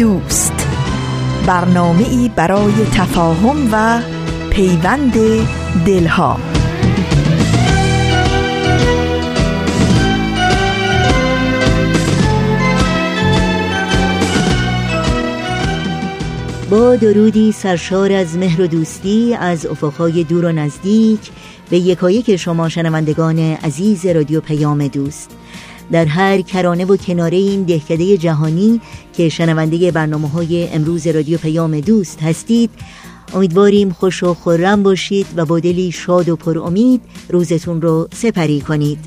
دوست. برنامه ای برای تفاهم و پیوند دلها. با درودی سرشار از مهر و دوستی از افقهای دور و نزدیک به یکایک شما شنوندگان عزیز رادیو پیام دوست. در هر کرانه و کناره این دهکده جهانی که شنونده برنامه های امروز رادیو پیام دوست هستید. امیدواریم خوش و خورم باشید و با دلی شاد و پر امید روزتون رو سپری کنید.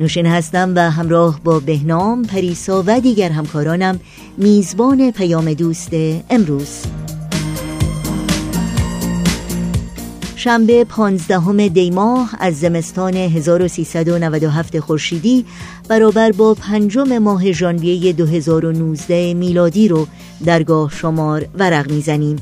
نوشین هستم و همراه با بهنام پریسا و دیگر همکارانم میزبان پیام دوست امروز. شنبه 15 دی ماه از زمستان 1397 خورشیدی برابر با پنجم ماه ژانویه 2019 میلادی رو درگاه شمار ورق می‌زنیم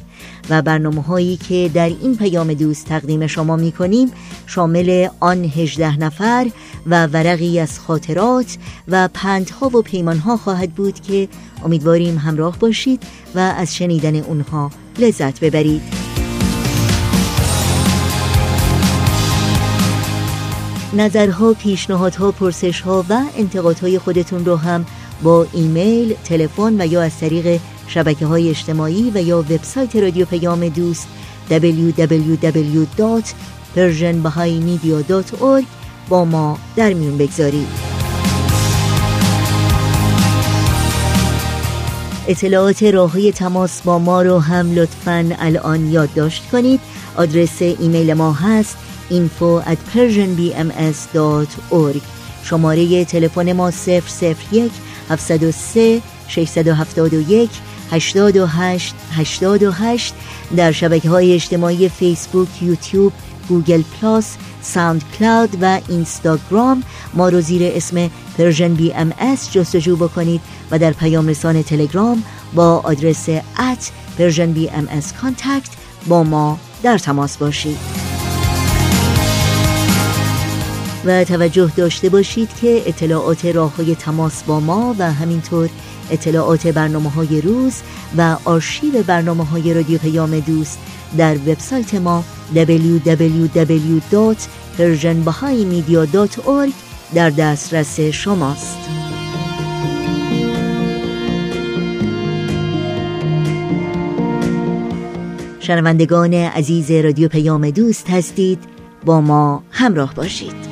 و برنامه هایی که در این پیام دوست تقدیم شما می کنیم شامل آن 18 نفر و ورقی از خاطرات و پندها و پیمانها خواهد بود که امیدواریم همراه باشید و از شنیدن اونها لذت ببرید. نظرها، پیشنهادها، پرسشها و انتقادهای خودتون رو هم با ایمیل، تلفن و یا از طریق شبکه های اجتماعی و یا وبسایت رادیو پیام دوست www.persianbahaimedia.org با ما در میون بگذارید. اطلاعات راه های تماس با ما رو هم لطفا الان یادداشت کنید. آدرس ایمیل ما هست info at persianbms.org شماره تلفن ما 001 703 671 828 828 در شبکه های اجتماعی فیسبوک، یوتیوب، گوگل پلاس، ساوند کلاود و اینستاگرام. ما رو زیر اسم Persian BMS جستجو بکنید و در پیام رسان تلگرام با آدرس at Persian BMS contact با ما در تماس باشید. و توجه داشته باشید که اطلاعات راه های تماس با ما و همینطور اطلاعات برنامه های روز و آرشیو برنامه های رادیو پیام دوست در وبسایت ما www.persianbahaimedia.org در دسترس شماست. شنوندگان عزیز رادیو پیام دوست هستید با ما همراه باشید.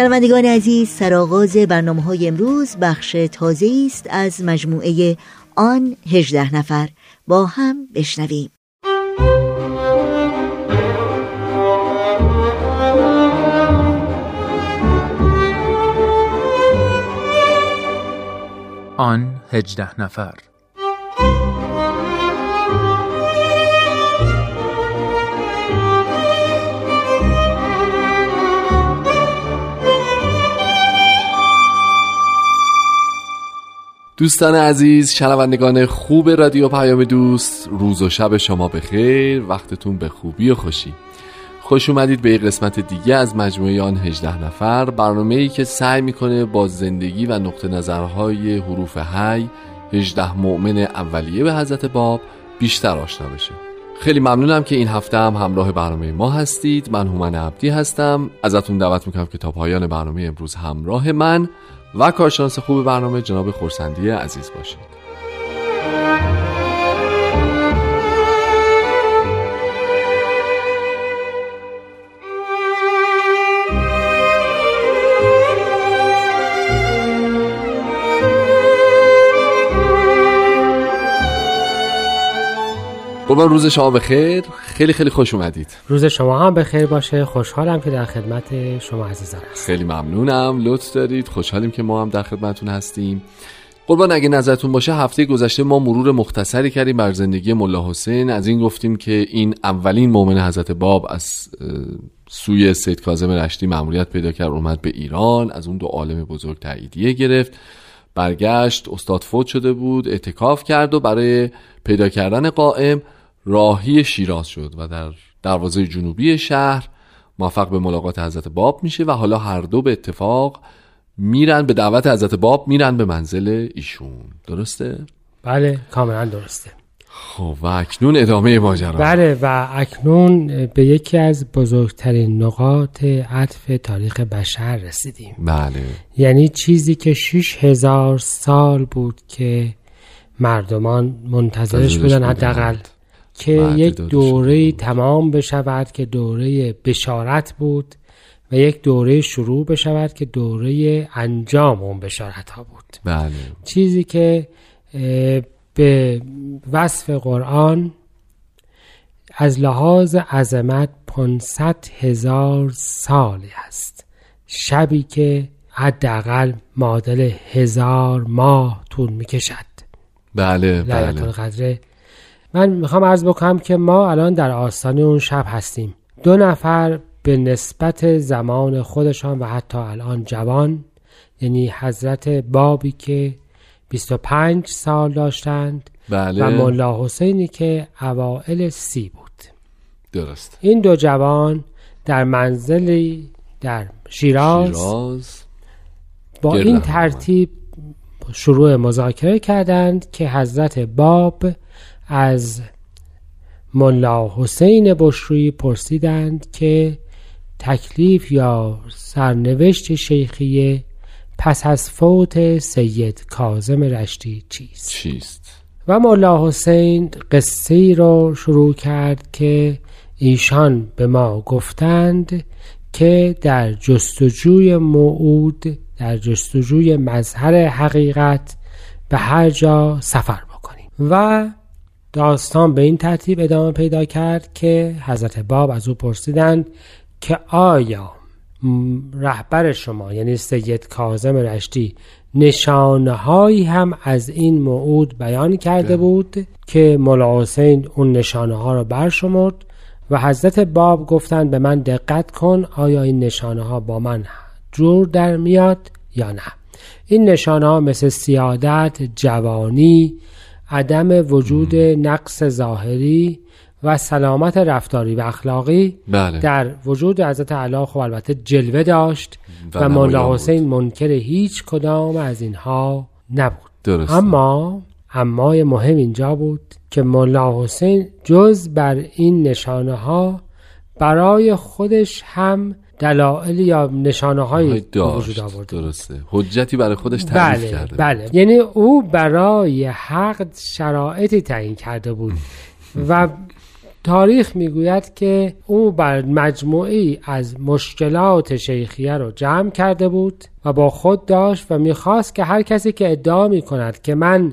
شنوندگان عزیز سرآغاز برنامه های امروز بخش تازه است از مجموعه آن هجده نفر. با هم بشنویم. آن هجده نفر دوستان عزیز شنوندگان خوب رادیو پیام دوست روز و شب شما بخیر وقتتون به خوبی و خوشی. خوش اومدید به یک قسمت دیگه از مجموعه آن 18 نفر. برنامه ای که سعی می‌کنه با زندگی و نقطه نظرهای حروف هی 18 مؤمن اولیه به حضرت باب بیشتر آشنا بشه. خیلی ممنونم که این هفته هم همراه برنامه ما هستید. من هومن عبدی هستم. ازتون دعوت می‌کنم که تا پایان برنامه امروز همراه من و کارشناس خوب برنامه جناب خورسندی عزیز باشید. قربان روز شما بخیر. خیلی خیلی خوش اومدید. روز شما هم بخیر باشه. خوشحالم که در خدمت شما عزیزان هستم. خیلی ممنونم. لطف دارید. خوشحالیم که ما هم در خدمتون هستیم. قربان اگه نظرتون باشه هفته گذشته ما مرور مختصری کردیم بر زندگی ملا حسین. از این گفتیم که این اولین مؤمن حضرت باب از سوی سید کاظم رشتی مأموریت پیدا کرد اومد به ایران. از اون دو عالم بزرگ تاییدیه گرفت. برگشت استاد فوت شده بود اعتکاف کرد و برای پیدا کردن قائم راهی شیراز شد و در دروازه جنوبی شهر موفق به ملاقات حضرت باب میشه و حالا هر دو به اتفاق میرن به دعوت حضرت باب میرن به منزل ایشون. درسته؟ بله کاملا درسته. خب و اکنون ادامه ماجرا. بله و اکنون به یکی از بزرگترین نقاط عطف تاریخ بشر رسیدیم. بله. یعنی چیزی که شش هزار سال بود که مردمان منتظرش بودن. حداقل. که یک دوره. تمام بشود که دوره بشارت بود و یک دوره شروع بشود که دوره انجام اون بشارت ها بود. بله. چیزی که به وصف قرآن از لحاظ عظمت 500 هزار سالی است. شبی که حداقل معادل هزار ماه طول می‌کشد. بله بله. من می‌خوام عرض بکنم که ما الان در آستان اون شب هستیم. دو نفر به نسبت زمان خودشان و حتی الان جوان یعنی حضرت بابی که 25 سال داشتند بله. و ملا حسینی که اوائل سی بود. درست. این دو جوان در منزلی در شیراز, شیراز. با این ترتیب شروع مذاکره کردند که حضرت باب از ملا حسین بشرویی پرسیدند که تکلیف یا سرنوشت شیخیه پس از فوت سید کاظم رشتی چیست؟ چیست؟ و مولا حسین قصه ای رو شروع کرد که ایشان به ما گفتند که در جستجوی موعود در جستجوی مظهر حقیقت به هر جا سفر بکنیم. و داستان به این ترتیب ادامه پیدا کرد که حضرت باب از او پرسیدند که آیا رهبر شما یعنی سید کاظم رشتی نشانه هایی هم از این موعود بیان کرده بود که مولا حسین اون نشانه ها رو برشمرد و حضرت باب گفتند به من دقت کن آیا این نشانه ها با من جور در میاد یا نه؟ این نشانه ها مثل سیادت جوانی عدم وجود نقص ظاهری و سلامت رفتاری و اخلاقی بله. در وجود حضرت علا خب البته جلوه داشت و مولا. حسین منکر هیچ کدام از اینها نبود. درست اما امای مهم اینجا بود که مولا حسین جز بر این نشانه ها برای خودش هم دلایل یا نشانه داشت وجود آورده درسته. حجتی برای خودش تعریف بله کرده بله. یعنی او برای حق شرایطی تعیین کرده بود. و تاریخ می‌گوید که او بر مجموعی از مشکلات شیخیه رو جمع کرده بود و با خود داشت و می‌خواست که هر کسی که ادعا می‌کند که من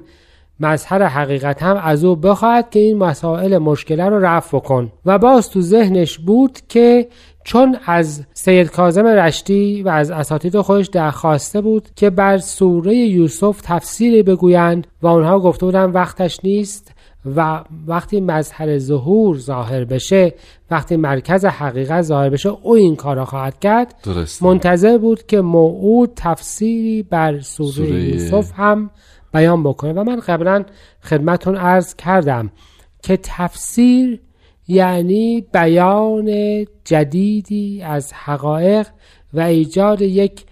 مظهر حقیقت هم از او بخواهد که این مسائل مشکله رو رفع بکن. و باز تو ذهنش بود که چون از سید کاظم رشتی و از اساتید خودش درخواسته بود که بر سوره یوسف تفسیری بگویند و اونها گفته بودن وقتش نیست و وقتی مظهر ظهور ظاهر بشه وقتی مرکز حقیقت ظاهر بشه او این کار را خواهد کرد. درسته. منتظر بود که موعود تفسیری بر سوره, سوره یوسف هم بیان بکنه و من قبلا خدمتون عرض کردم که تفسیر یعنی بیان جدیدی از حقایق و ایجاد یک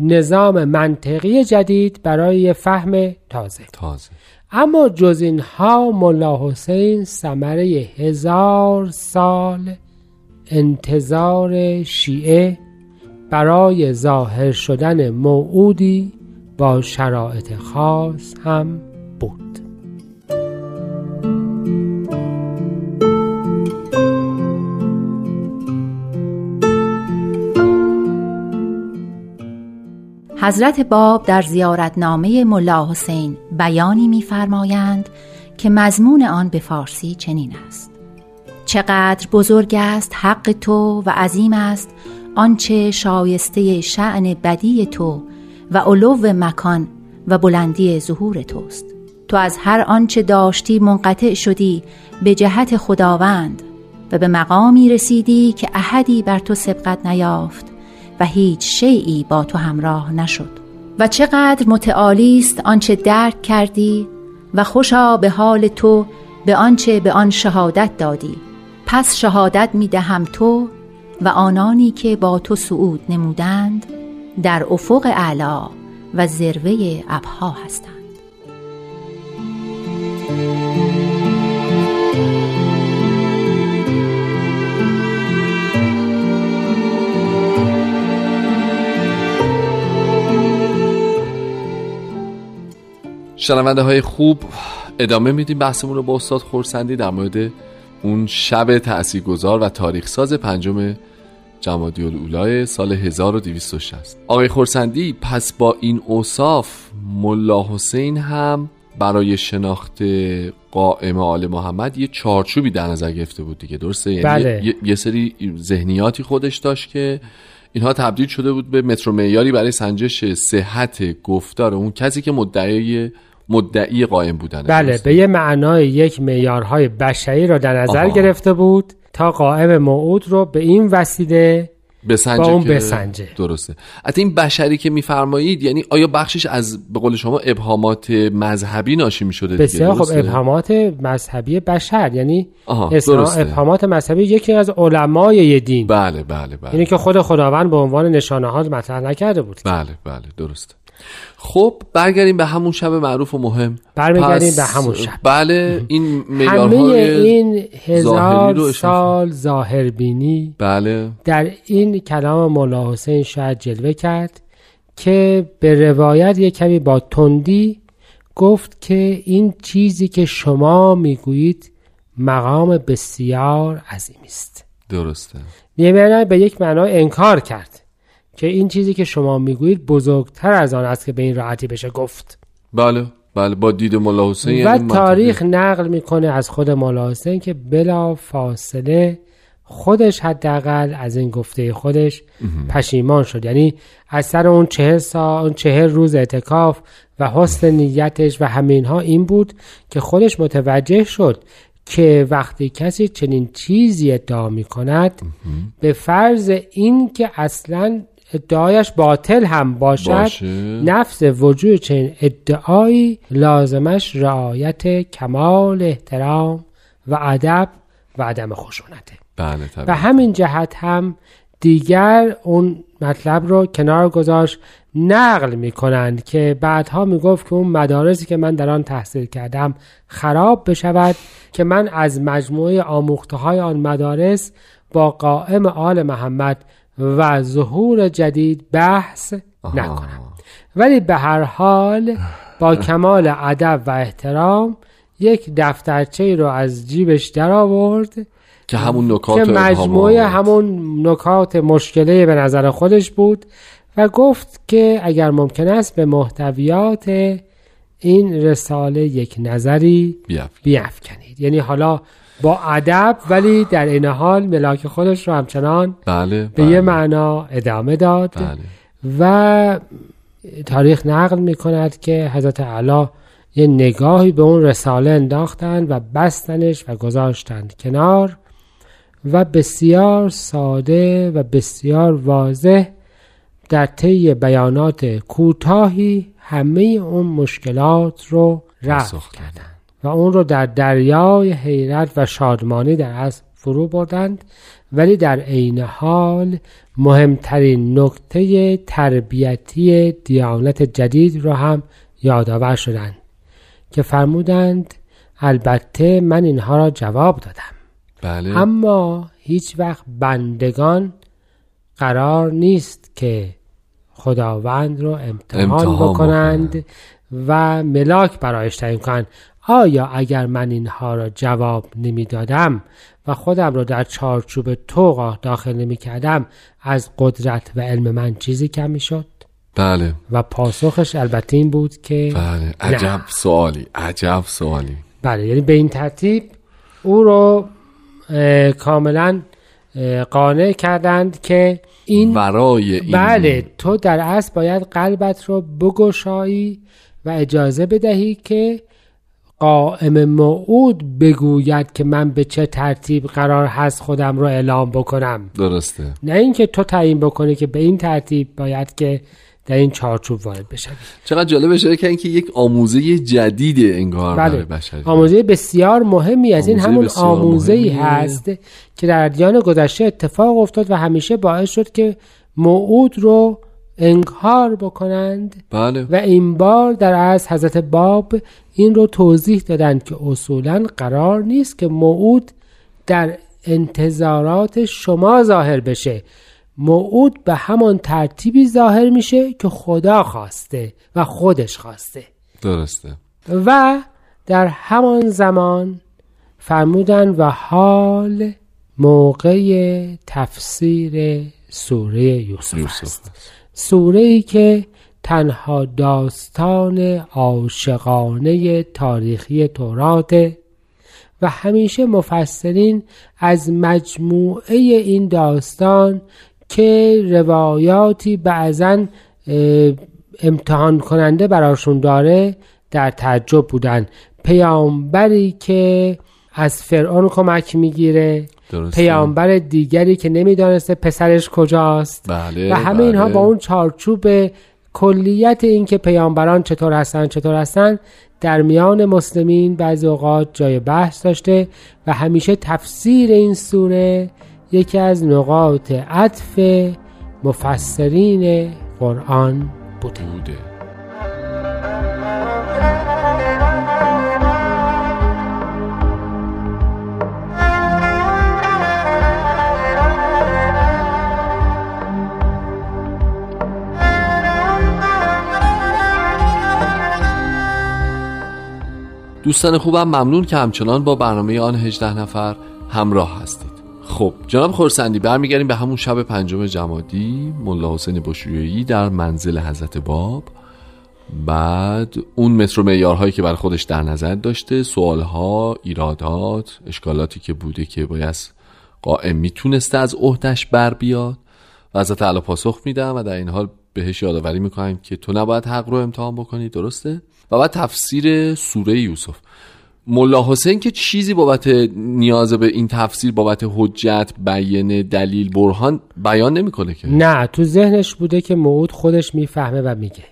نظام منطقی جدید برای فهم تازه. تازه. اما جز اینها ملا حسین ثمره هزار سال انتظار شیعه برای ظاهر شدن موعودی با شرایط خاص هم بود. حضرت باب در زیارتنامه ملا حسین بیانی می‌فرمایند که مضمون آن به فارسی چنین است. چقدر بزرگ است حق تو و عظیم است آنچه شایسته شعن بدی تو و علو مکان و بلندی ظهور توست. تو از هر آنچه داشتی منقطع شدی به جهت خداوند و به مقامی رسیدی که احدی بر تو سبقت نیافت و هیچ شیعی با تو همراه نشد. و چقدر متعالی است آنچه درک کردی و خوشا به حال تو به آنچه به آن شهادت دادی. پس شهادت می دهم تو و آنانی که با تو صعود نمودند در افق اعلا و ذروه ابها هستند. شنونده های خوب ادامه میدیم بحثمون رو با استاد خورسندی در مورد اون شب تاثیرگذار و تاریخ ساز پنجم جمادی الاولای سال 1260 آقای خورسندی پس با این اوصاف ملا حسین هم برای شناخت قائم آل محمد یه چارچوبی در نظر گرفته بود دیگه درسته؟ یعنی بله. یه،, یه سری ذهنیاتی خودش داشت که اینها تبدیل شده بود به متر معیاری برای سنجش صحت گفتار اون کسی که مدعی مدعی قائم بودن بله به یه معنای یک معیارهای بشری را در نظر آها. گرفته بود. تا قائم موعود رو به این وسیله بسنجه با اون بسنجه. درسته. حتی این بشری که میفرمایید یعنی آیا بخشش از به قول شما ابهامات مذهبی ناشی می‌شده بسیار خب ابهامات مذهبی بشر. یعنی. ابهامات مذهبی یکی از علمای یه دین. بله بله بله. اینی که خود خداوند به عنوان نشانه ها مطرح نکرده بود. بله بله درسته. خب برگردیم به همون شب معروف و مهم. برمیگردیم پس، به همون شب. بله این همه معیارهای این رو هزار اشاره- سال ظاهر بینی بله. در این کلام مولا حسین شاید جلوه کرد که به روایت یک کمی با تندی گفت که این چیزی که شما می‌گویید مقام بسیار عظیمی است. درسته. یه به یک معنای انکار کرد. که این چیزی که شما می‌گویید بزرگتر از آن است که به این راحتی بشه گفت. بله بله با دید مولا حسین و یعنی. تاریخ نقل می‌کنه از خود مولا حسین که بلا فاصله خودش حداقل از این گفته خودش پشیمان شد. یعنی از سر اون چهل سال اون چهل روز اعتکاف و حسن نیتش و همینها این بود که خودش متوجه شد که وقتی کسی چنین چیزی ادعا می کند به فرض این که اصلا ادعایش باطل هم باشد باشه. نفس وجود چنین ادعایی لازمش رعایت کمال احترام و ادب و عدم خشونته بله و همین جهت هم دیگر اون مطلب رو کنار گذاشت نقل می کنند که بعدها می گفت که اون مدارسی که من در آن تحصیل کردم خراب بشود که من از مجموعه آموخته های آن مدارس با قائم آل محمد و ظهور جدید بحث نکنم ولی به هر حال با کمال ادب و احترام یک دفترچه رو از جیبش در آورد که همون نکات که مجموعه. همون نکات مشکله به نظر خودش بود و گفت که اگر ممکن است به محتویات این رساله یک نظری. بیافکنید یعنی حالا با ادب ولی در این حال ملاک خودش رو همچنان بله به بله. یه معنا ادامه داد. بله. و تاریخ نقل می کند که حضرت علا یه نگاهی به اون رساله انداختند و بستنش و گذاشتند کنار و بسیار ساده و بسیار واضح در طی بیانات کوتاهی همه اون مشکلات رو رفع کردند. و اون رو در دریای حیرت و شادمانی در از فرو بردند. ولی در عین حال مهمترین نکته تربیتی دیانت جدید رو هم یادآور شدند که فرمودند البته من اینها را جواب دادم. بله. اما هیچ وقت بندگان قرار نیست که خداوند رو امتحان, امتحان بکنند و ملاک برایش تعیین کنند. آیا اگر من اینها را جواب نمی‌دادم و خودم را در چارچوب توقع داخل نمی کردم از قدرت و علم من چیزی کم می شد بله. و پاسخش البته این بود که بله. عجب سوالی. عجب سوالی. بله یعنی به این ترتیب او رو اه، کاملا قانع کردند که این ورای این بله تو در اصل باید قلبت رو بگشایی و اجازه بدهی که قائم موعود بگوید که من به چه ترتیب قرار هست خودم رو اعلام بکنم. درسته. نه اینکه تو تعیین بکنی که به این ترتیب باید که در این چارچوب وارد بشوید چقدر جالب اشاره کردن که یک آموزه جدید انگار بله. بشریت. آموزه بسیار مهمی از این همون آموزه ای. هست که در ادیان گذشته اتفاق افتاد و همیشه باعث شد که موعود رو انکار بکنند. بله. و این بار در از حضرت باب این رو توضیح دادند که اصولا قرار نیست که موعود در انتظارات شما ظاهر بشه. موعود به همان ترتیبی ظاهر میشه که خدا خواسته و خودش خواسته. درسته. و در همان زمان فرمودن و حال موقع تفسیر سوره یوسف, یوسف است. سوره ای که تنها داستان عاشقانه تاریخی توراته و همیشه مفسرین از مجموعه این داستان که روایاتی بعضا امتحان کننده براشون داره در تعجب بودن. پیامبری که از فرعون کمک می‌گیره. درسته. پیامبر دیگری که نمی‌دانسته پسرش کجاست بله و همه اینها بله. با اون چارچوب کلیت این که پیامبران چطور هستن چطور هستن در میان مسلمین بعضی اوقات جای بحث داشته و همیشه تفسیر این سوره یکی از نقاط عطف مفسرین قرآن بوده بوده دوستان خوبم ممنون که همچنان با برنامه آن 18 نفر همراه هستید. خب جناب خورسندی برمیگردیم به همون شب پنجم جمادی. ملا حسین بشویی در منزل حضرت باب. بعد اون متر و معیارهایی که بر خودش در نظر داشته سوالها ایرادات اشکالاتی که بوده که باید قائم می‌تونسته از عهدش بر بیاد. و حضرت تعالی پاسخ میدم و در این حال بهش یادآوری می‌کنم که تو نباید حق رو امتحان بکنی درسته؟ و بعد تفسیر سوره یوسف ملا حسین که چیزی بابت نیاز به این تفسیر بابت حجت بیان دلیل برهان بیان نمی‌کنه که نه تو ذهنش بوده که موعود خودش می‌فهمه و میگه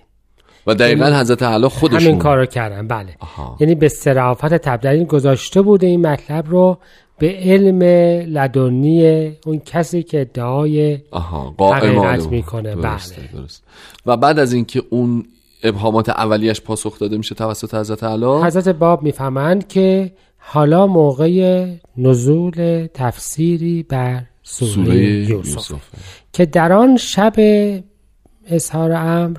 و دقیقا حضرت اعلی خودشون همین کار رو کردن بله آها. یعنی به صرافت تبدیل گذاشته بوده این مطلب رو به علم لدنی اون کسی که ادعای حقیقت. می‌کنه، درسته، بله. درست. و بعد از اینکه اون ابهامات اولیش پاسخ داده میشه توسط حضرت اعلی حضرت باب می‌فهمند که حالا موقع نزول تفسیری بر سوره, سوره یوسف, یوسف. که در آن شب اظهار امر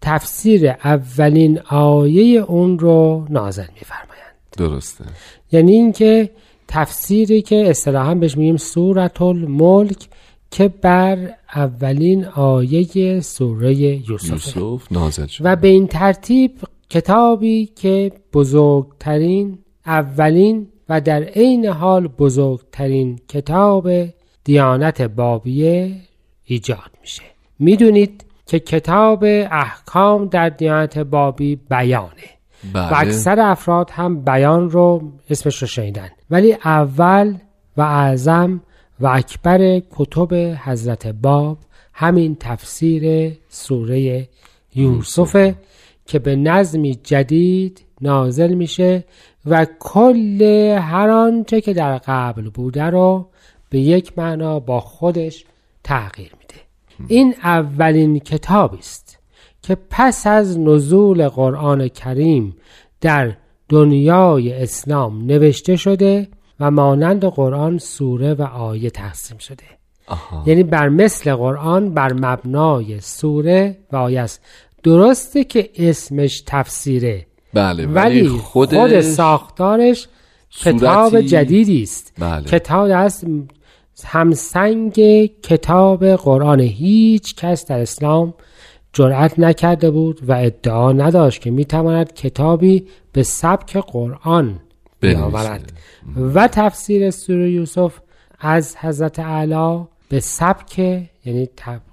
تفسیر اولین آیه اون رو نازل میفرمایند. درسته. یعنی اینکه تفسیری که اصطلاحا بهش میگیم سورت الملک که بر اولین آیه سوره یوسف. یوسف نازل شد. و به این ترتیب کتابی که بزرگترین اولین و در عین حال بزرگترین کتاب دیانت بابیه ایجاد میشه. می‌دونید که کتاب احکام در دیانت بابی بیانه. و بله اکثر افراد هم بیان رو اسمش رو شنیدن. ولی اول و اعظم و اکبر کتب حضرت باب همین تفسیر سوره یوسف که به نظمی جدید نازل میشه و کل هر آنچه که در قبل بوده رو به یک معنا با خودش تغییر میده. این اولین کتابی است که پس از نزول قرآن کریم در دنیای اسلام نوشته شده و مانند قرآن سوره و آیه تقسیم شده آها. یعنی بر مثل قرآن بر مبنای سوره و آیه است درسته که اسمش تفسیره بله ولی خود, خود ساختارش کتاب جدیدی است بله. کتاب است همسنگ کتاب قرآن هیچ کس در اسلام جرأت نکرده بود و ادعا نداشت که می‌تواند کتابی به سبک قرآن. بیاورد. و تفسیر سوره یوسف از حضرت اعلی به سبک یعنی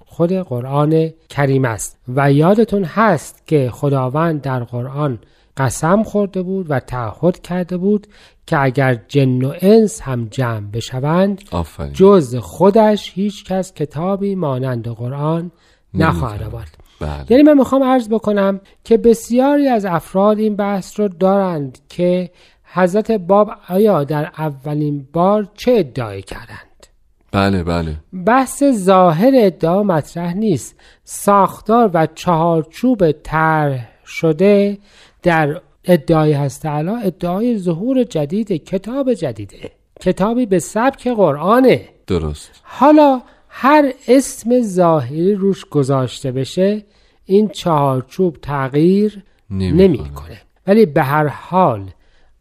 خود قرآن کریم است. و یادتون هست که خداوند در قرآن قسم خورده بود و تعهد کرده بود که اگر جن و انس هم جمع بشوند آفرین. جز خودش هیچ کس کتابی مانند قرآن نخواهد آورد. بله. یعنی من می‌خوام عرض بکنم که بسیاری از افراد این بحث رو دارند که حضرت باب آیا در اولین بار چه ادعای کردند؟ بله بله. بحث ظاهر ادعا مطرح نیست. ساختار و چهارچوب طرح شده در ادعای هست. تعالی ادعای ظهور جدید کتاب جدیده کتابی به سبک قرآنه. درست. حالا هر اسم ظاهری روش گذاشته بشه این چهارچوب تغییر نمی‌کنه. نمی‌کنه. ولی به هر حال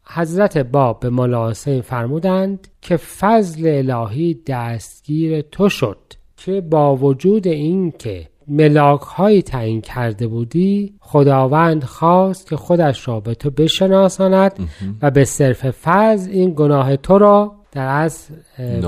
حضرت باب به حسین فرمودند که فضل الهی دستگیر تو شد که با وجود این که ملاک هایی تعیین کرده بودی خداوند خواست که خودش را به تو بشناساند و به صرف فضل این گناه تو را در از.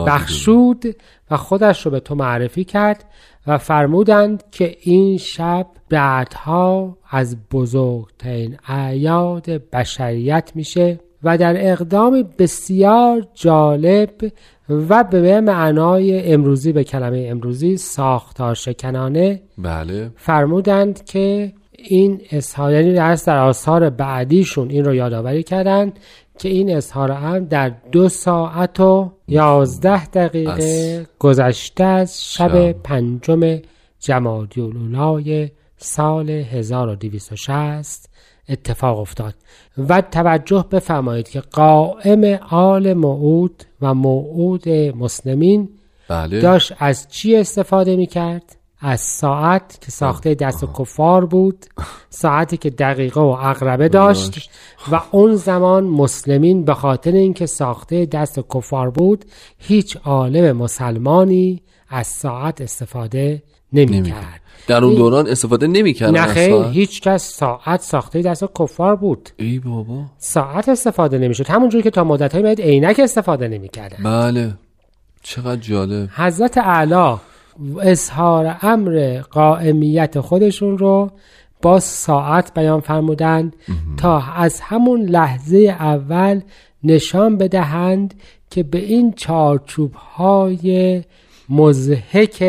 بخشود و خودش رو به تو معرفی کرد و فرمودند که این شب بعدها از بزرگترین اعیاد بشریت میشه و در اقدام بسیار جالب و به معنای امروزی به کلمه امروزی ساختار شکنانه بله فرمودند که این اظهار یعنی در آثار بعدیشون این رو یادآوری کردند که این اظهار هم در دو ساعت و یازده دقیقه از گذشته از شب شب. پنجم جمادی سال 1260 اتفاق افتاد و توجه بفرمایید که قائم آل موعود و موعود مسلمین بله داشت از چی استفاده می کرد؟ از ساعت که ساخته دست کفار بود ساعتی که دقیقه و عقربه داشت داشت. و اون زمان مسلمین به خاطر اینکه ساخته دست کفار بود هیچ عالم مسلمانی از ساعت استفاده نمی کرد در اون دوران استفاده نمی‌کردن نخیر اصلا هیچ کس ساعت ساخته دست کفار بود. ای بابا. ساعت استفاده نمی‌شد. همونجوری که تا مدت های عینک استفاده نمی‌کردن. بله. چقدر جالب. حضرت اعلی اظهار امر قائمیت خودشون رو با ساعت بیان فرمودند تا از همون لحظه اول نشان بدهند که به این چارچوب های مزهک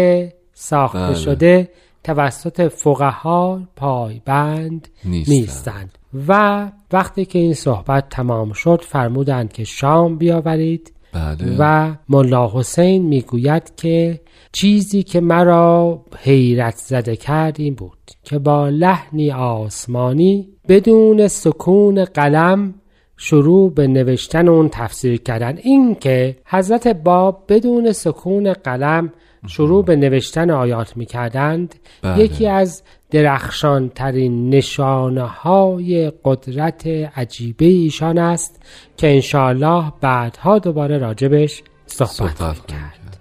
ساخته بله. شده توسط فقها پایبند نیستند. نیستند و وقتی که این صحبت تمام شد فرمودند که شام بیاورید بله. و ملا حسین می‌گوید که چیزی که مرا حیرت زده کرد این بود که با لحنی آسمانی بدون سکون قلم شروع به نوشتن اون تفسیر کردن. این که حضرت باب بدون سکون قلم شروع به نوشتن آیات می کردند بله. یکی از درخشان ترین نشانه های قدرت عجیبه ایشان است که انشاءالله بعدها دوباره راجبش صحبت, صحبت کرد.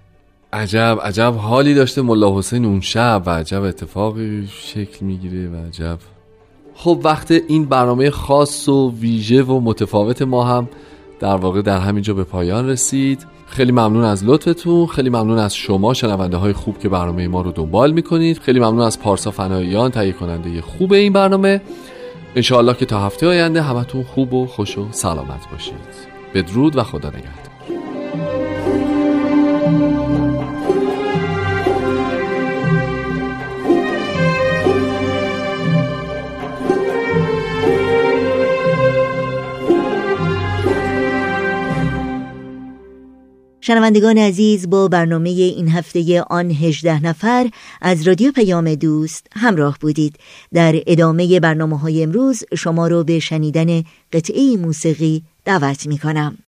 عجب عجب حالی داشته ملا حسین اون شب و عجب اتفاقی شکل می‌گیره و عجب خب وقت این برنامه خاص و ویژه و متفاوت ما هم در واقع در همینجا به پایان رسید خیلی ممنون از لطفتون. خیلی ممنون از شما شنونده های خوب که برنامه ما رو دنبال می‌کنید. خیلی ممنون از پارسا فناییان تهیه کننده خوب این برنامه. انشاءالله که تا هفته آینده همتون خوب و خوش و سلامت باشید. بدرود و خدا نگهدار. شنوندگان عزیز با برنامه این هفته آن 18 نفر از رادیو پیام دوست همراه بودید. در ادامه برنامه های امروز شما رو به شنیدن قطعه موسیقی دعوت می کنم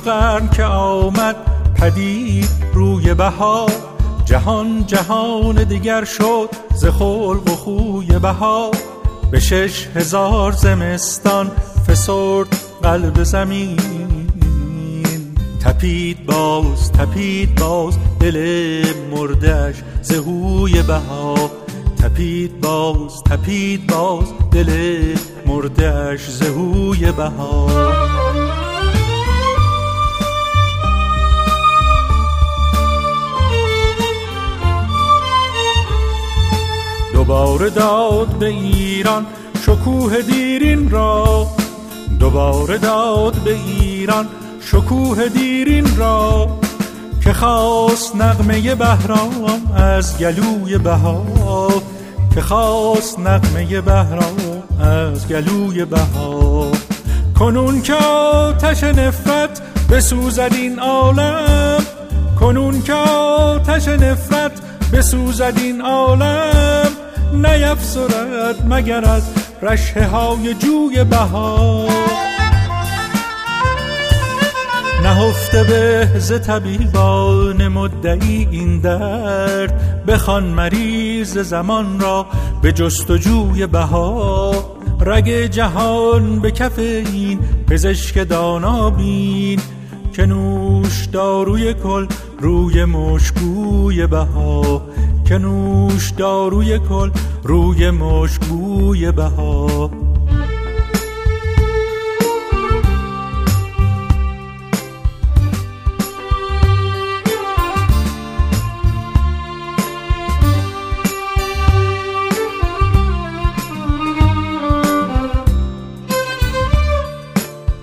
قرن که آمد پدید روی بهار. جهان جهان دیگر شد ز خلق و خوی بهار. به شش هزار زمستان فسرد قلب زمین. تپید باز تپید باز دل مردش زهوی بها تپید باز تپید باز دل مردش زهوی بها دوباره داد به ایران شکوه دیرین را. دوباره داد به ایران شکوه دیرین را. که خواست نغمه بهرام از گلوی بها که خواست نغمه بهرام از گلوی بها کنون که آتش نفرت بسوزد این عالم. کنون که آتش نفرت بسوزد این عالم. نیفسرد مگر از رشه های جوی بها نهفته به ز طبیبان مدعی این درد بخوان مریض زمان را به جستجوی بها رگ جهان به کف این پزشک دانا بین که نوش داروی کل روی مشکوی بها که نوش داروی کل روی مشکوی بها.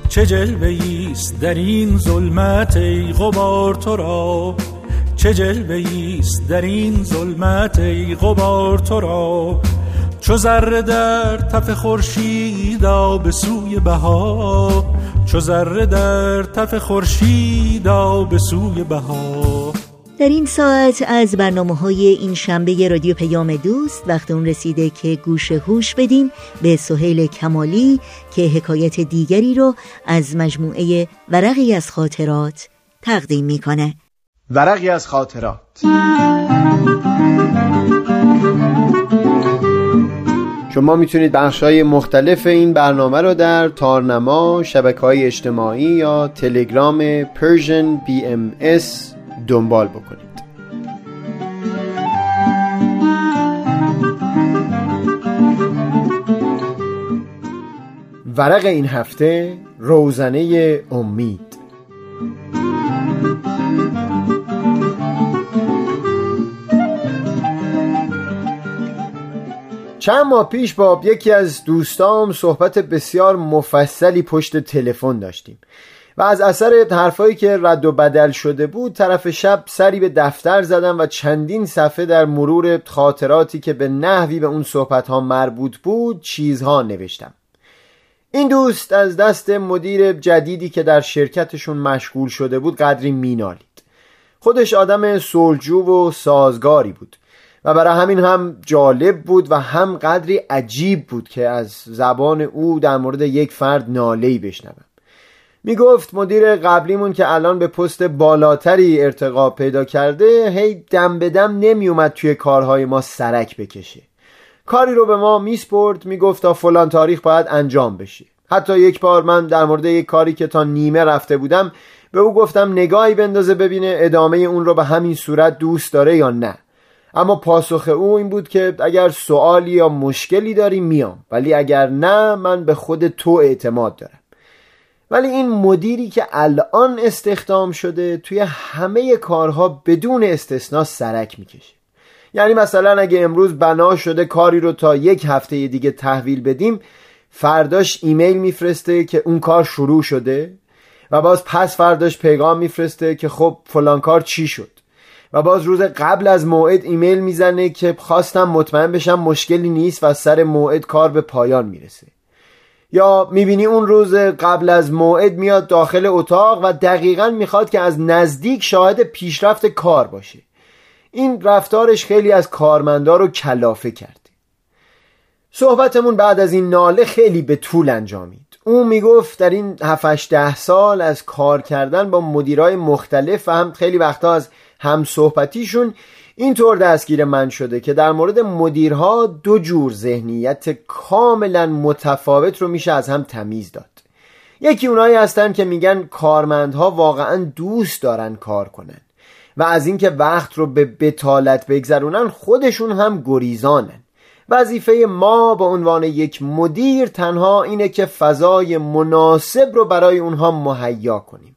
چه جلوه ایست در این ظلمت ای غبار تو را؟ چه جلوه ایست در این ظلمت ای غبار تو را؟ چو ذره در تف خورشیدا به سوی بها چو ذره در تف خورشیدا به سوی بها در این ساعت از برنامه های این شنبه رادیو پیام دوست وقت اون رسیده که گوش هوش بدیم به سهیل کمالی که حکایت دیگری رو از مجموعه ورقی از خاطرات تقدیم می‌کنه. ورقی از خاطرات. شما می‌تونید بخش های مختلف این برنامه رو در تارنما، شبکه های اجتماعی یا تلگرام Persian BMS دنبال بکنید. ورق این هفته روزنه امید. چند ماه پیش با یکی از دوستام صحبت بسیار مفصلی پشت تلفن داشتیم و از اثر حرفایی که رد و بدل شده بود طرف شب سری به دفتر زدم و چندین صفحه در مرور خاطراتی که به نحوی به اون صحبت ها مربوط بود چیزها نوشتم. این دوست از دست مدیر جدیدی که در شرکتشون مشغول شده بود قدری مینالید. خودش آدم سلجو و سازگاری بود. و برای همین هم جالب بود و هم قدری عجیب بود که از زبان او در مورد یک فرد نالهی بشنوم. می گفت مدیر قبلیمون که الان به پست بالاتری ارتقا پیدا کرده هی دم به دم نمی اومد توی کارهای ما سرک بکشه. کاری رو به ما میسپرد می‌گفت تا فلان تاریخ باید انجام بشه. حتی یک بار من در مورد یک کاری که تا نیمه رفته بودم به او گفتم نگاهی بندازه ببینه ادامه اون رو به همین صورت دوست داره یا نه. اما پاسخ او این بود که اگر سوالی یا مشکلی داری میام ولی اگر نه من به خود تو اعتماد دارم. ولی این مدیری که الان استخدام شده توی همه کارها بدون استثنا سرک می‌کشه. یعنی مثلا اگه امروز بنا شده کاری رو تا یک هفته دیگه تحویل بدیم فرداش ایمیل میفرسته که اون کار شروع شده و باز پس فرداش پیغام میفرسته که خب فلان کار چی شد. و باز روز قبل از موعد ایمیل می‌زنه که خواستم مطمئن بشم مشکلی نیست و سر موعد کار به پایان می‌رسه. یا می‌بینی اون روز قبل از موعد میاد داخل اتاق و دقیقا می‌خواد که از نزدیک شاهد پیشرفت کار باشه. این رفتارش خیلی از کارمندا رو کلافه کرده. صحبتمون بعد از این ناله خیلی به طول انجامید. او می‌گفت در این 7 ده سال از کار کردن با مدیرای مختلف و هم خیلی وقتا از هم صحبتیشون اینطور دستگیر من شده که در مورد مدیرها دو جور ذهنیت کاملا متفاوت رو میشه از هم تمیز داد. یکی اونایی هستن که میگن کارمندها واقعا دوست دارن کار کنن و از اینکه وقت رو به بتالت بگذرونن خودشون هم گریزانن. وظیفه ما به عنوان یک مدیر تنها اینه که فضای مناسب رو برای اونها مهیا کنیم.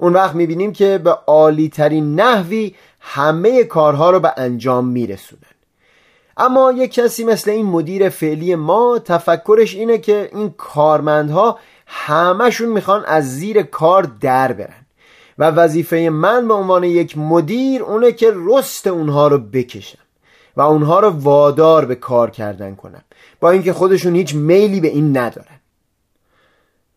اون وقت می‌بینیم که به عالی ترین نحوی همه کارها رو به انجام میرسونن. اما یک کسی مثل این مدیر فعلی ما تفکرش اینه که این کارمندها همشون می‌خوان از زیر کار در برن. و وظیفه من به عنوان یک مدیر اونه که رست اونها رو بکشم و اونها رو وادار به کار کردن کنم. با اینکه خودشون هیچ میلی به این ندارن.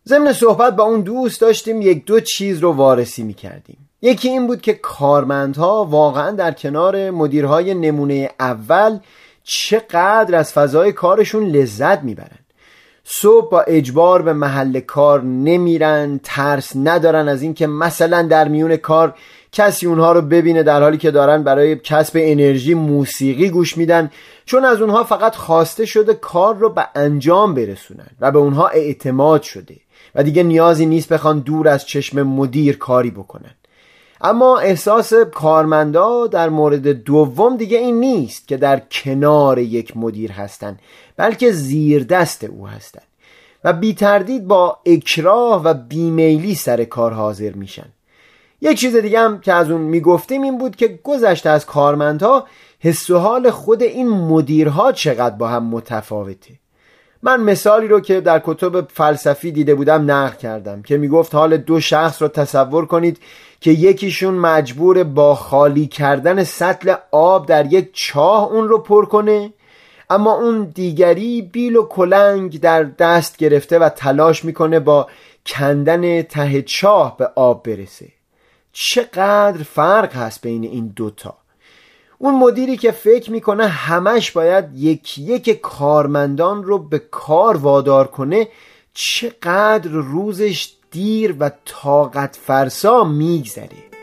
ضمن صحبت با اون دوست داشتیم یک دو چیز رو وارسی می‌کردیم. یکی این بود که کارمندها واقعا در کنار مدیرهای نمونه اول چقدر از فضای کارشون لذت می‌برن. صبح با اجبار به محل کار نمیرن ترس ندارن از اینکه مثلا در میون کار کسی اونها رو ببینه در حالی که دارن برای کسب انرژی موسیقی گوش میدن چون از اونها فقط خواسته شده کار رو به انجام برسونن و به اونها اعتماد شده. و دیگه نیازی نیست بخوان دور از چشم مدیر کاری بکنن. اما احساس کارمندا در مورد دوم دیگه این نیست که در کنار یک مدیر هستند بلکه زیر دست او هستند و بی تردید با اکراه و بیمیلی سر کار حاضر میشن. یک چیز دیگه هم که از اون می‌گفتیم این بود که گذشته از کارمندها حس و حال خود این مدیرها چقدر با هم متفاوته. من مثالی رو که در کتب فلسفی دیده بودم نقل کردم که می‌گفت حال دو شخص رو تصور کنید که یکیشون مجبور با خالی کردن سطل آب در یک چاه اون رو پر کنه اما اون دیگری بیل و کلنگ در دست گرفته و تلاش می‌کنه با کندن ته چاه به آب برسه. چقدر فرق هست بین این دوتا؟ اون مدیری که فکر می‌کنه همش باید یک یک کارمندان رو به کار وادار کنه چقدر روزش دیر و طاقت فرسا میگذره.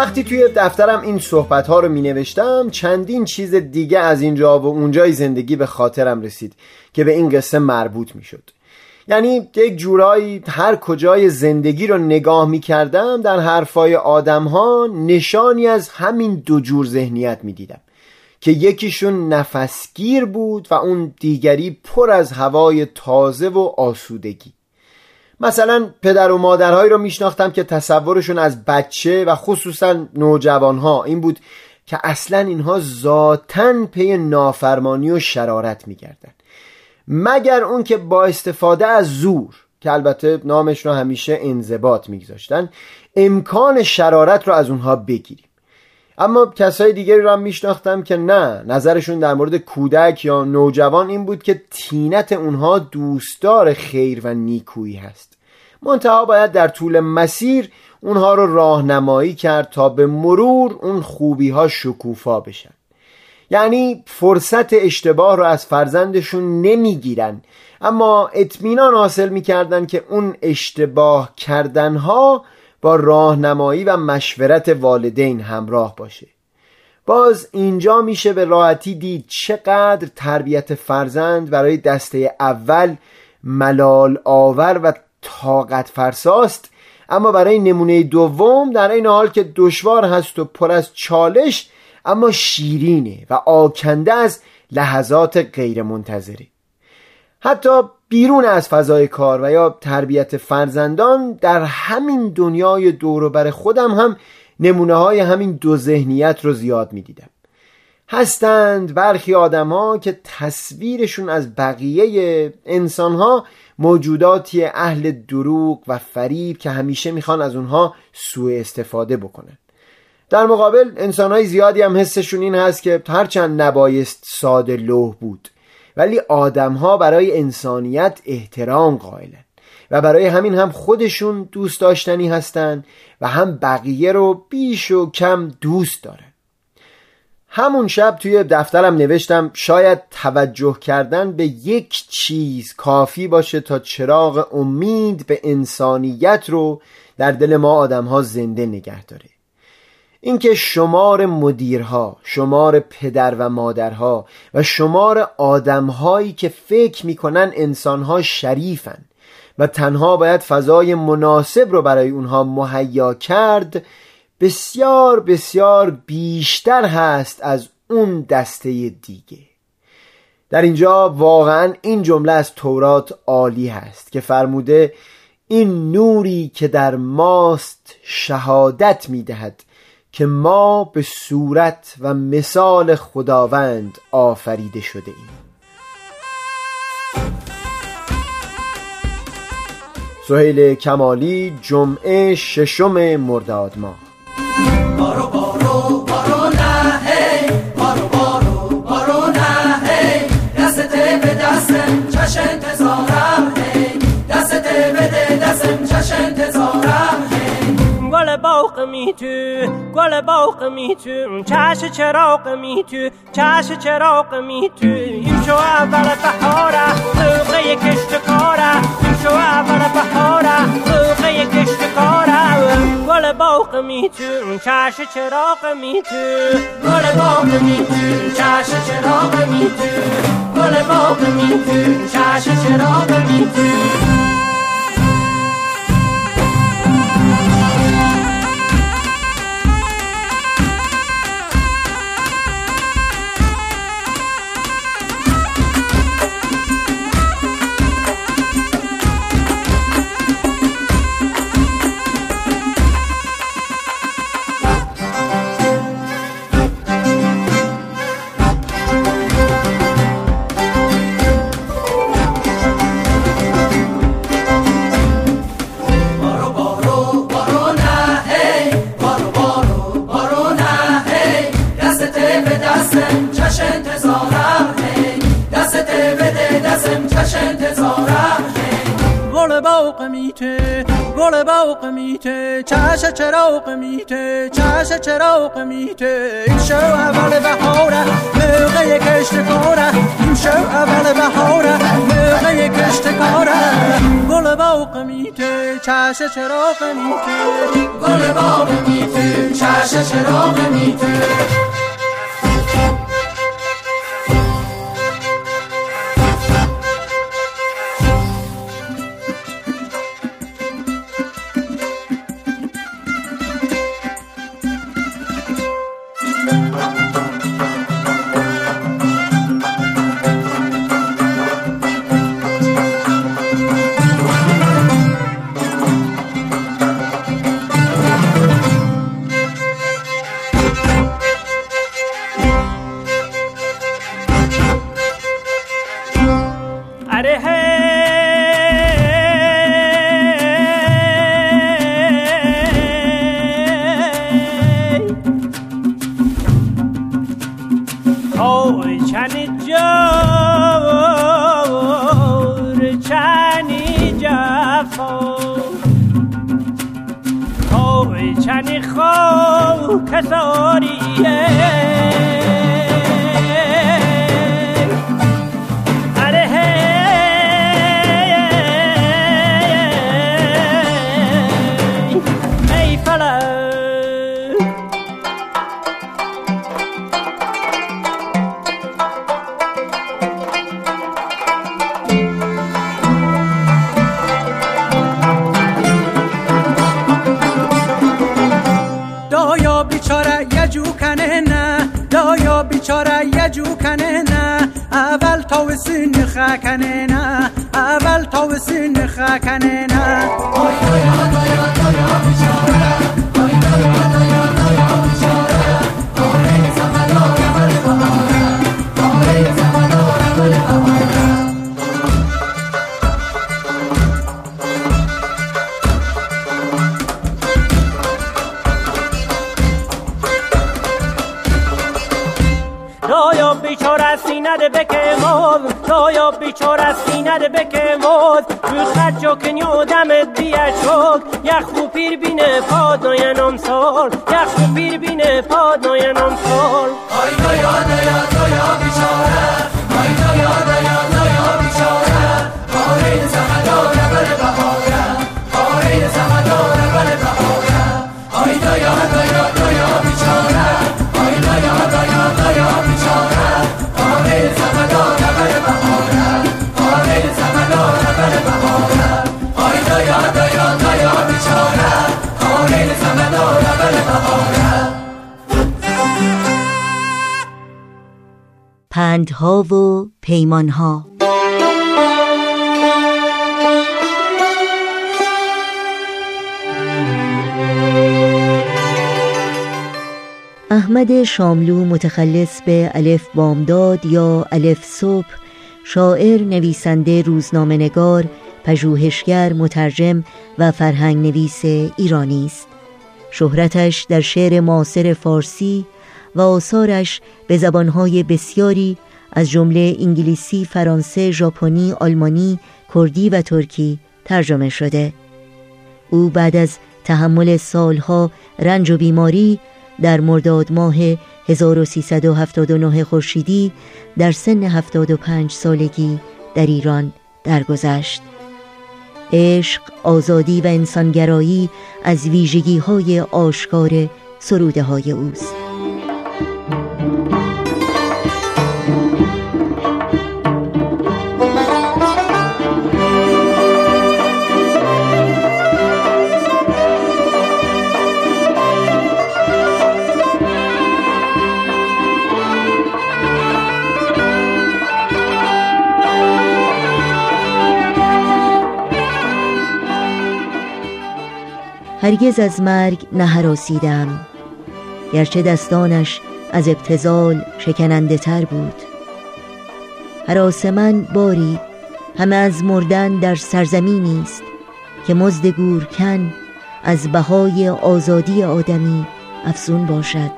وقتی توی دفترم این صحبت ها رو می نوشتم چندین چیز دیگه از اینجا و اونجای زندگی به خاطرم رسید که به این قصه مربوط می شد یعنی یک جورایی هر کجای زندگی رو نگاه می کردم در حرفای آدم ها نشانی از همین دو جور ذهنیت می دیدم که یکیشون نفسگیر بود و اون دیگری پر از هوای تازه و آسودگی. مثلا پدر و مادرهایی رو میشناختم که تصورشون از بچه و خصوصا نوجوانها این بود که اصلا اینها ذاتا پی نافرمانی و شرارت میگردن. مگر اون که با استفاده از زور که البته نامش رو همیشه انضباط میگذاشتن امکان شرارت رو از اونها بگیریم. اما کسای دیگری رو هم میشناختم که نه نظرشون در مورد کودک یا نوجوان این بود که تینت اونها دوستدار خیر و نیکویی هست. منتها باید در طول مسیر اونها رو راهنمایی کرد تا به مرور اون خوبی ها شکوفا بشن. یعنی فرصت اشتباه رو از فرزندشون نمی‌گیرن. اما اطمینان حاصل می‌کردن که اون اشتباه کردنها با راهنمایی و مشورت والدین همراه باشه. باز اینجا میشه به راحتی دید چقدر تربیت فرزند برای دسته اول ملال آور و طاقت فرساست اما برای نمونه دوم در این حال که دشوار هست و پر از چالش اما شیرینه و آکنده از لحظات غیر منتظره حتی بیرون از فضای کار و یا تربیت فرزندان در همین دنیای دوروبر خودم هم نمونه های همین دو ذهنیت رو زیاد می دیدم هستند برخی آدم که تصویرشون از بقیه انسان ها موجوداتی اهل دروغ و فریب که همیشه می‌خوان از اونها سوء استفاده بکنن. در مقابل انسانهای زیادی هم حسشون این هست که هرچند نبایست ساده لوح بود. ولی آدمها برای انسانیت احترام قائلن و برای همین هم خودشون دوست داشتنی هستند و هم بقیه رو بیش و کم دوست دارن. همون شب توی دفترم نوشتم شاید توجه کردن به یک چیز کافی باشه تا چراغ امید به انسانیت رو در دل ما آدم ها زنده نگه داره. اینکه شمار مدیرها، شمار پدر و مادرها و شمار آدمهایی که فکر می‌کنن انسانها شریفن و تنها باید فضای مناسب رو برای اونها مهیا کرد بسیار بسیار بیشتر هست از اون دسته دیگه. در اینجا واقعا این جمله از تورات عالی هست که فرموده این نوری که در ماست شهادت می‌دهد. که ما به صورت و مثال خداوند آفریده شده ایم. سهیل کمالی جمعه ششم مرداد ماه. باغ می تو گل باغ می تو. چش چراغ می تو چش چراغ می تو. این شو اول بهاره سوقه کشت کاره این شو اول بهاره سوقه کشت کاره گل باغ می تو چش چراغ می تو. گل باغ می تو چش چراغ می تو. گل باغ می تو چش چراغ می تو. چراغ میته چش چراغ میته. این شو اول بهاره موقع کشت کاره. این شو اول بهاره موقع کشت کاره. گل باغ میته چش چراغ میته. گل باغ میته چش چراغ میته. بیچاره سینه بکش پندها و پیمانها احمد شاملو متخلص به الف بامداد یا الف صبح شاعر نویسنده روزنامه نگار پژوهشگر مترجم و فرهنگ نویس ایرانی است. شهرتش در شعر معاصر فارسی و آثارش به زبانهای بسیاری از جمله انگلیسی، فرانسه، ژاپنی، آلمانی، کردی و ترکی ترجمه شده او بعد از تحمل سالها رنج و بیماری در مرداد ماه 1379 خورشیدی در سن 75 سالگی در ایران درگذشت. عشق، آزادی و انسانگرایی از ویژگی های آشکار سروده های اوست. هرگز از مرگ نهراسیدم گرچه دستانش از ابتزال شکننده تر بود. حراس من باری همه از مردن در سرزمینی است که مزد گورکن از بهای آزادی آدمی افزون باشد.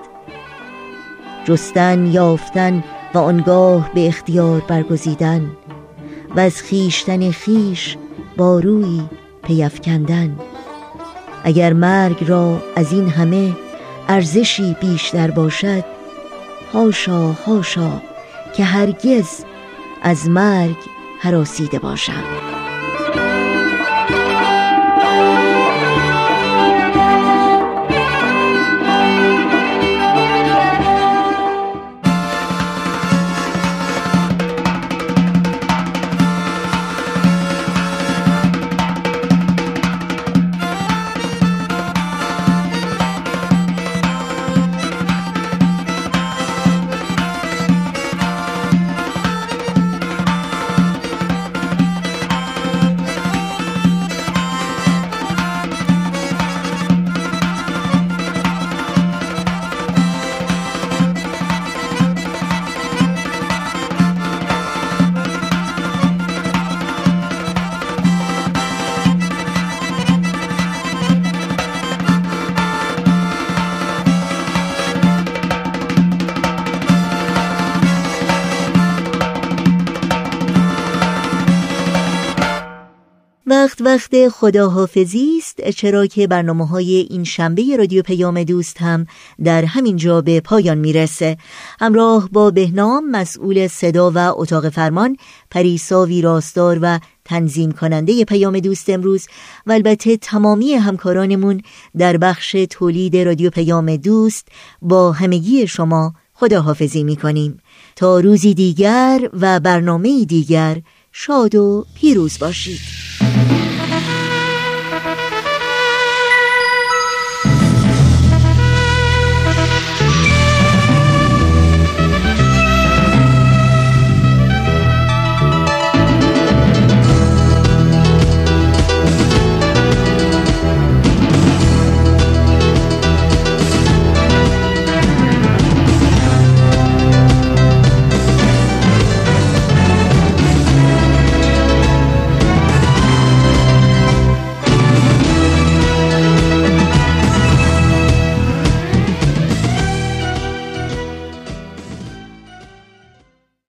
جستن یافتن و آنگاه به اختیار برگزیدن و از خیشتن خیش باروی پیفکندن اگر مرگ را از این همه ارزشی بیشتر باشد هاشا هاشا که هرگز از مرگ حراسیده باشم. وقت وقت خداحافظی است چرا که برنامه های این شنبه رادیو پیام دوست هم در همین جا به پایان می‌رسه. همراه با بهنام مسئول صدا و اتاق فرمان پریسا ویراستار و تنظیم کننده پیام دوست امروز و البته تمامی همکارانمون در بخش تولید رادیو پیام دوست با همگی شما خداحافظی می‌کنیم. تا روزی دیگر و برنامه دیگر شاد و پیروز باشید.